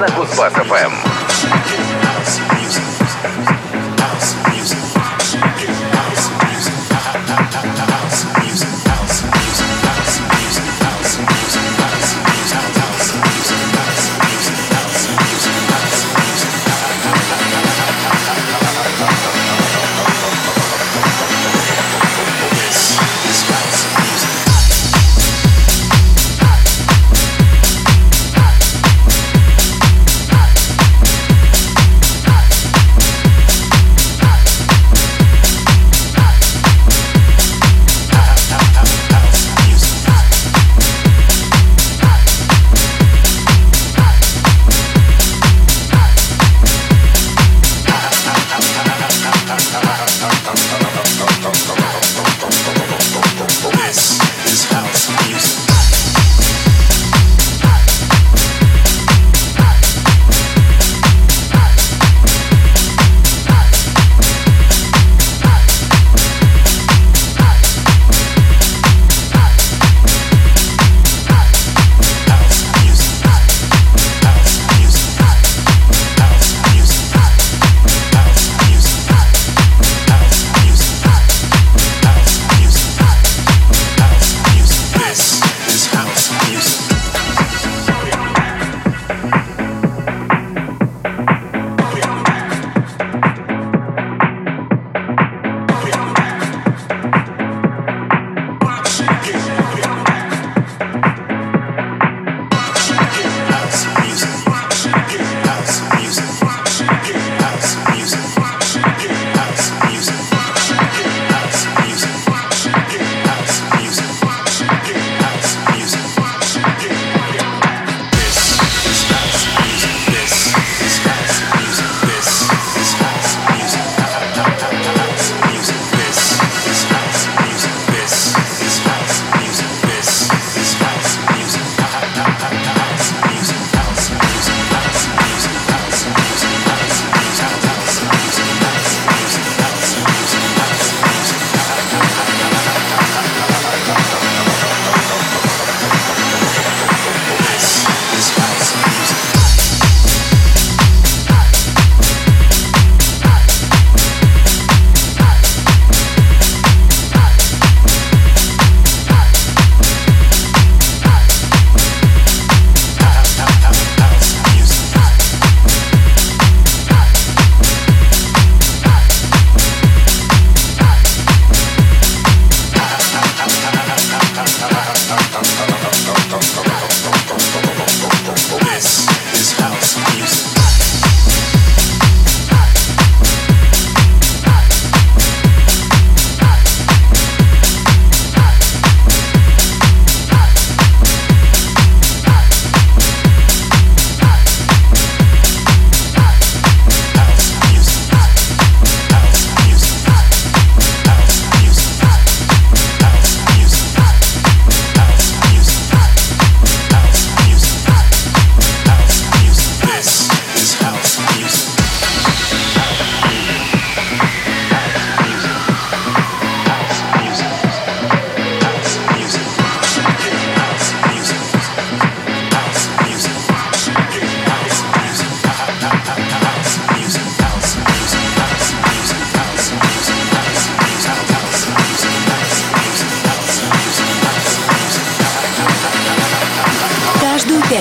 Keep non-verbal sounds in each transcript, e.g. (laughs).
на Кузбасс-ФМ.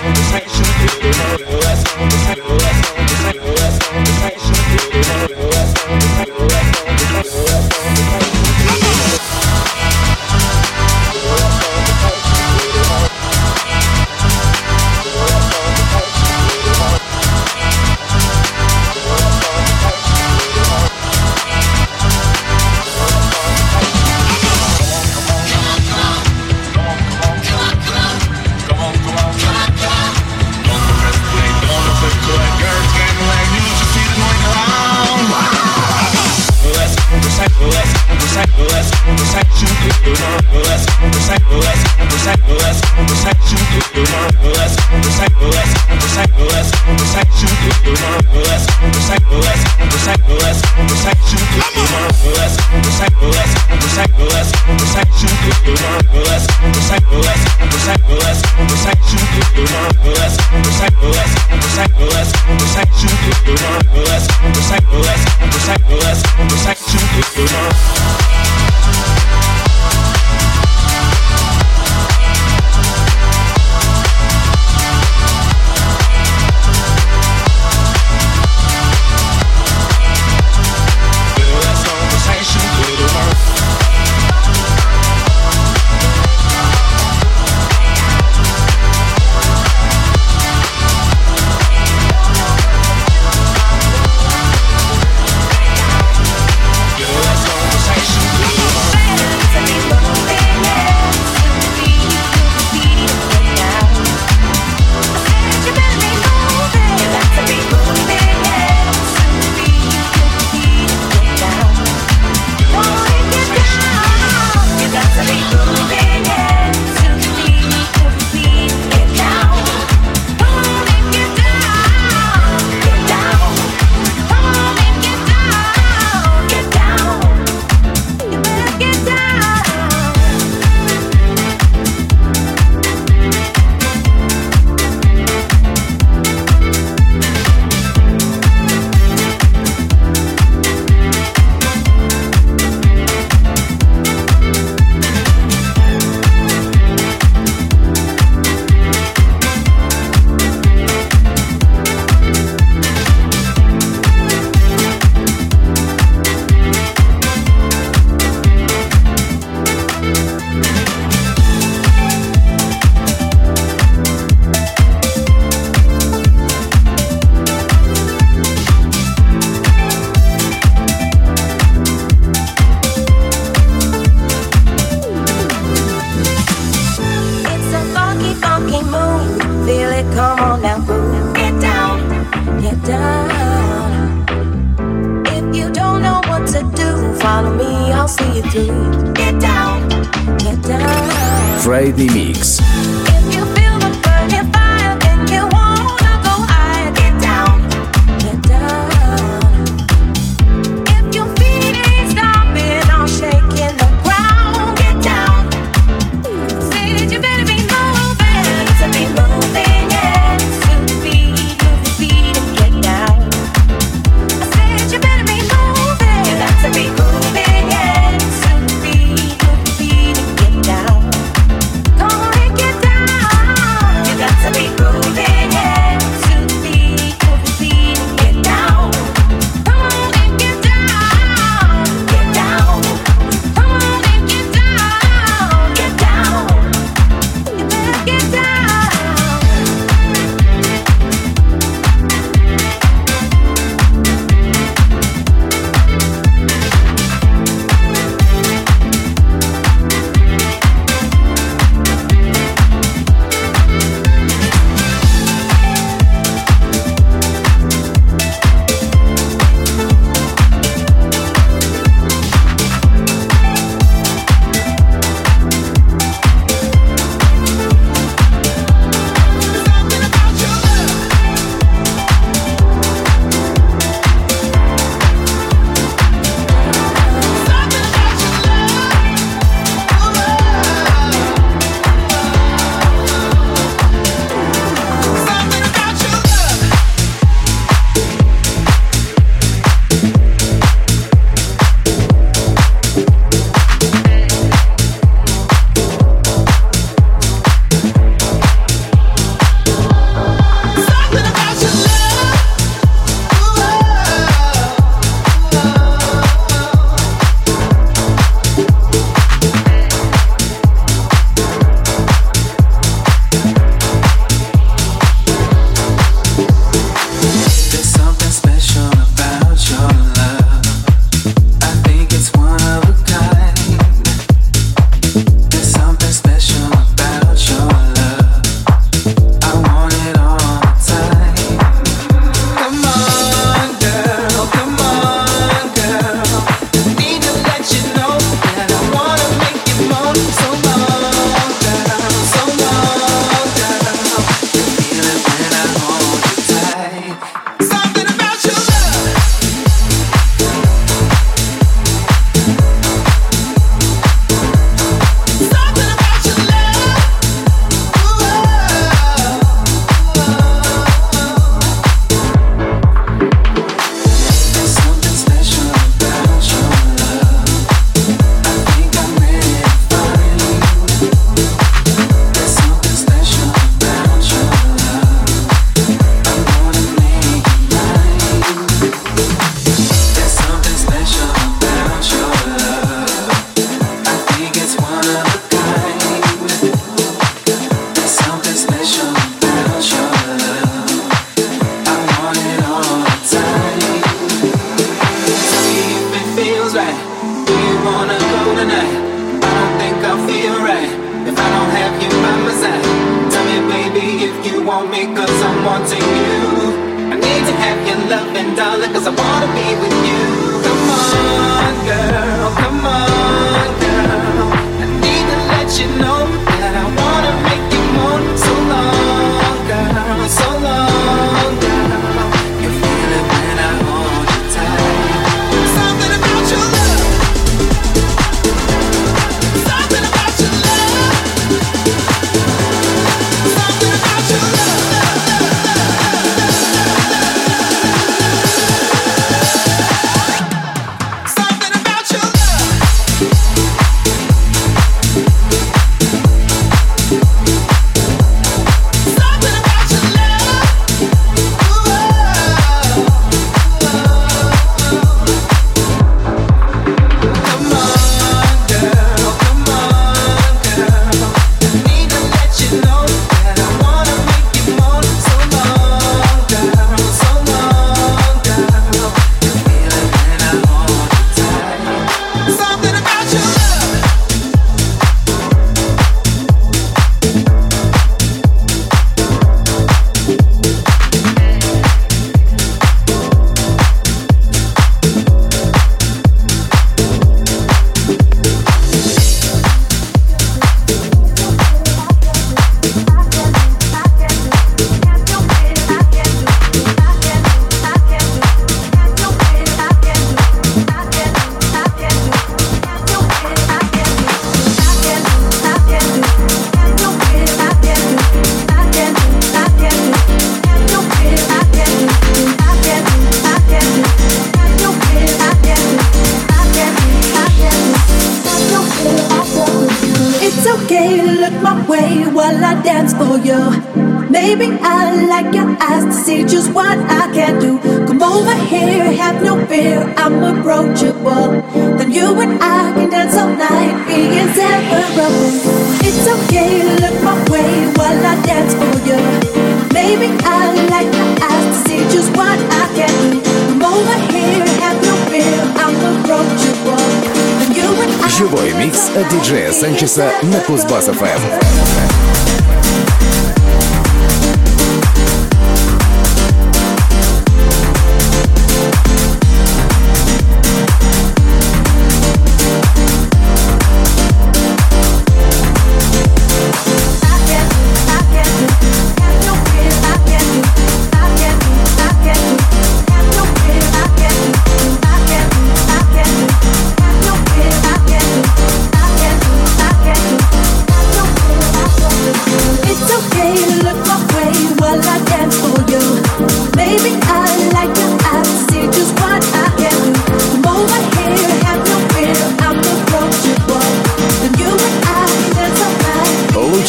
U.S. conversation. Last U.S. Last conversation. U.S. conversation.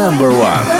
number one.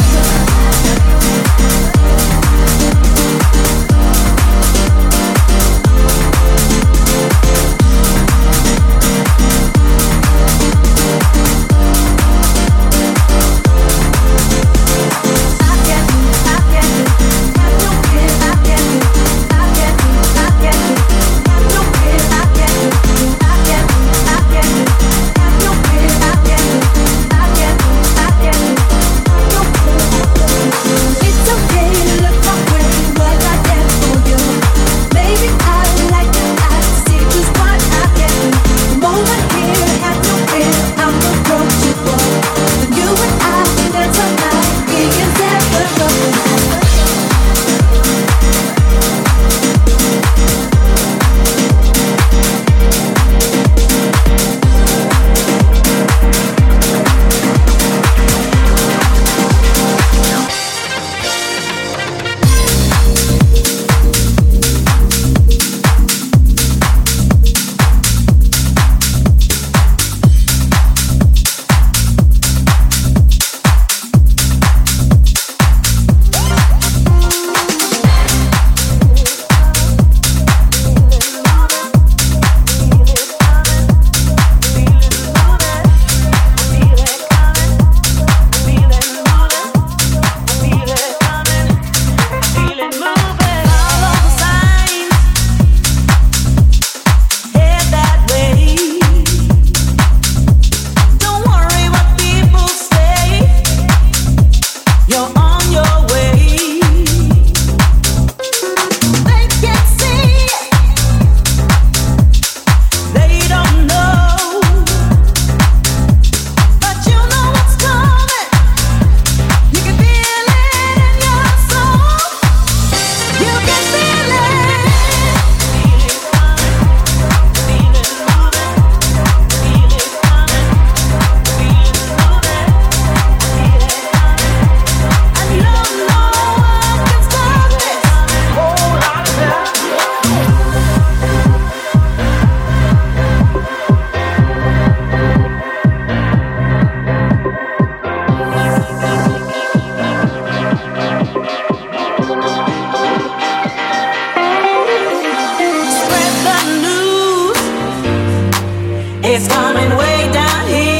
It's coming way down here.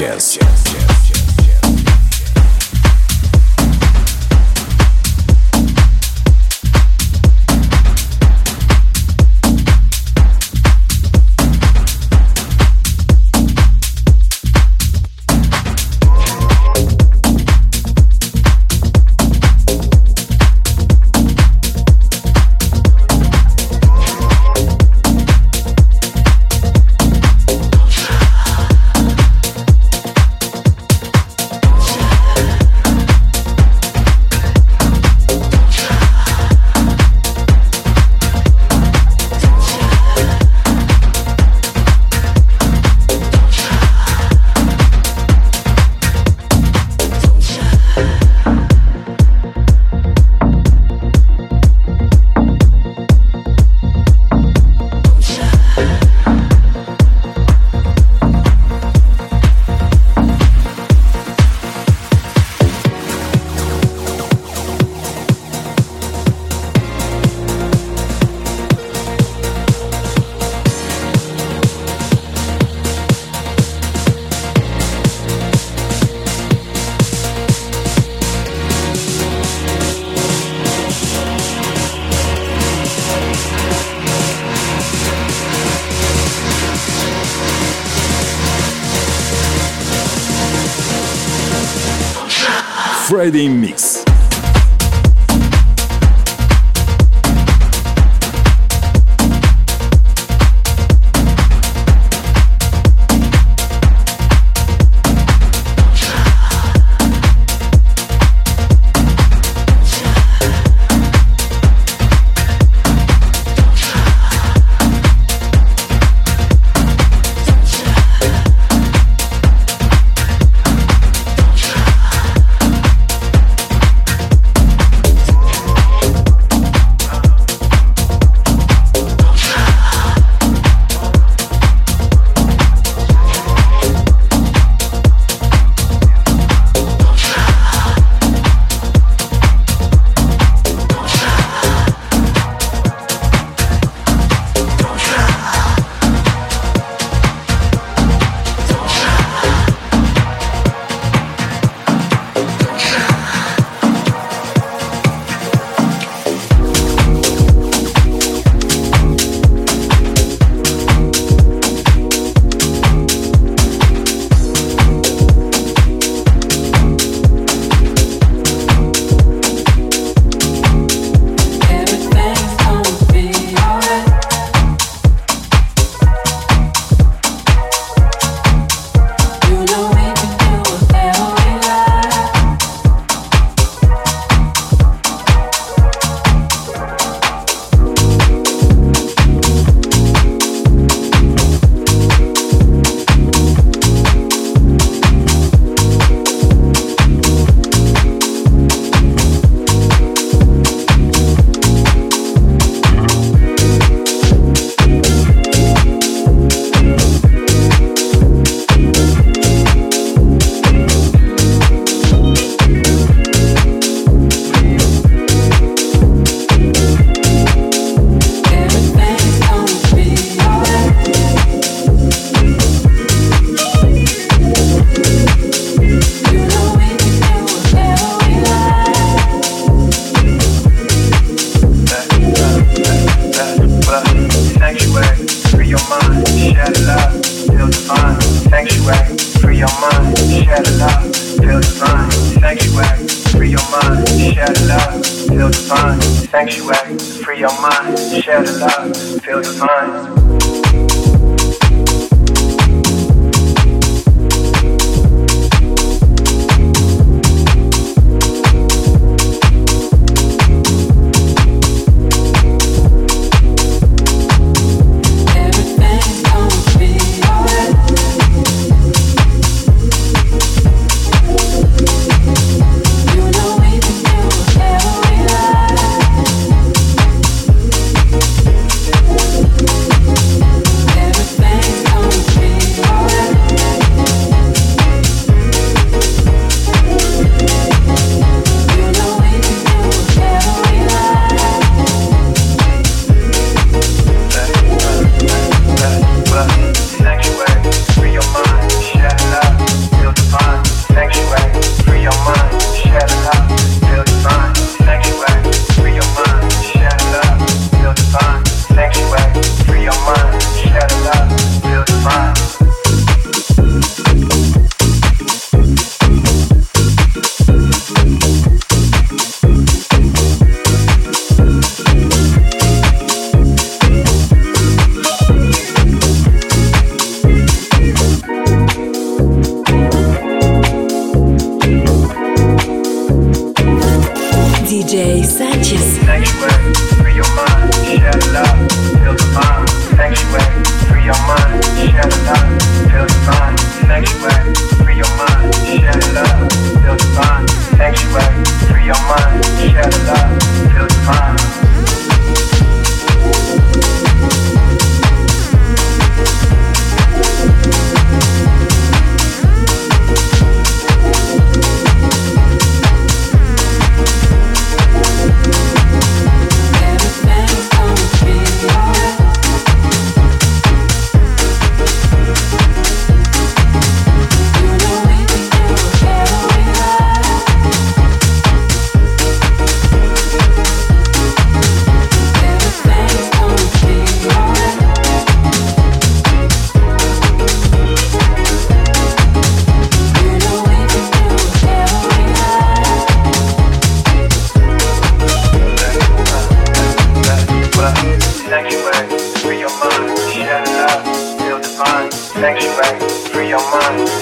Sanchez. Friday Mix.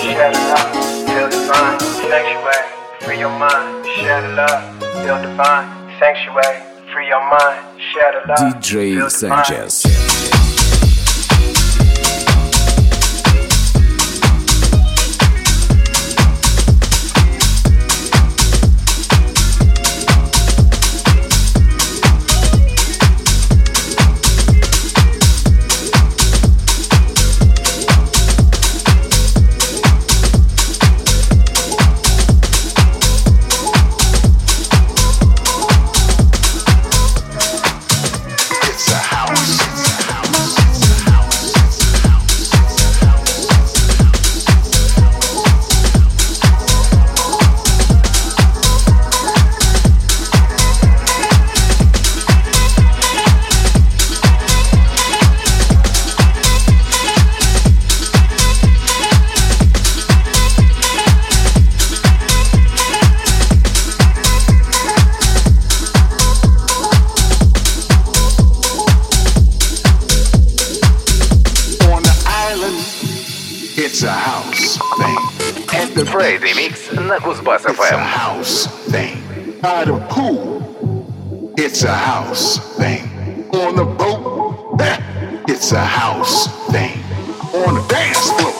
shatter up, feel divine, sanctuary, free your mind, shatter up, feel divine, sanctuary, free your mind, share the love, DJ Sanchez. Friday Mix на Кузбасс FM. house thing. By the pool, it's a house thing. On the boat, (laughs) it's a house thing. On the dance floor,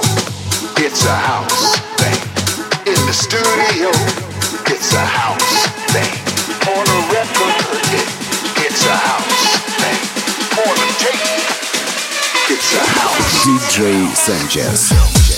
it's a house thing. In the studio, it's a house thing. On a record, it's a house thing. On the tape, it's a house. DJ Sanchez.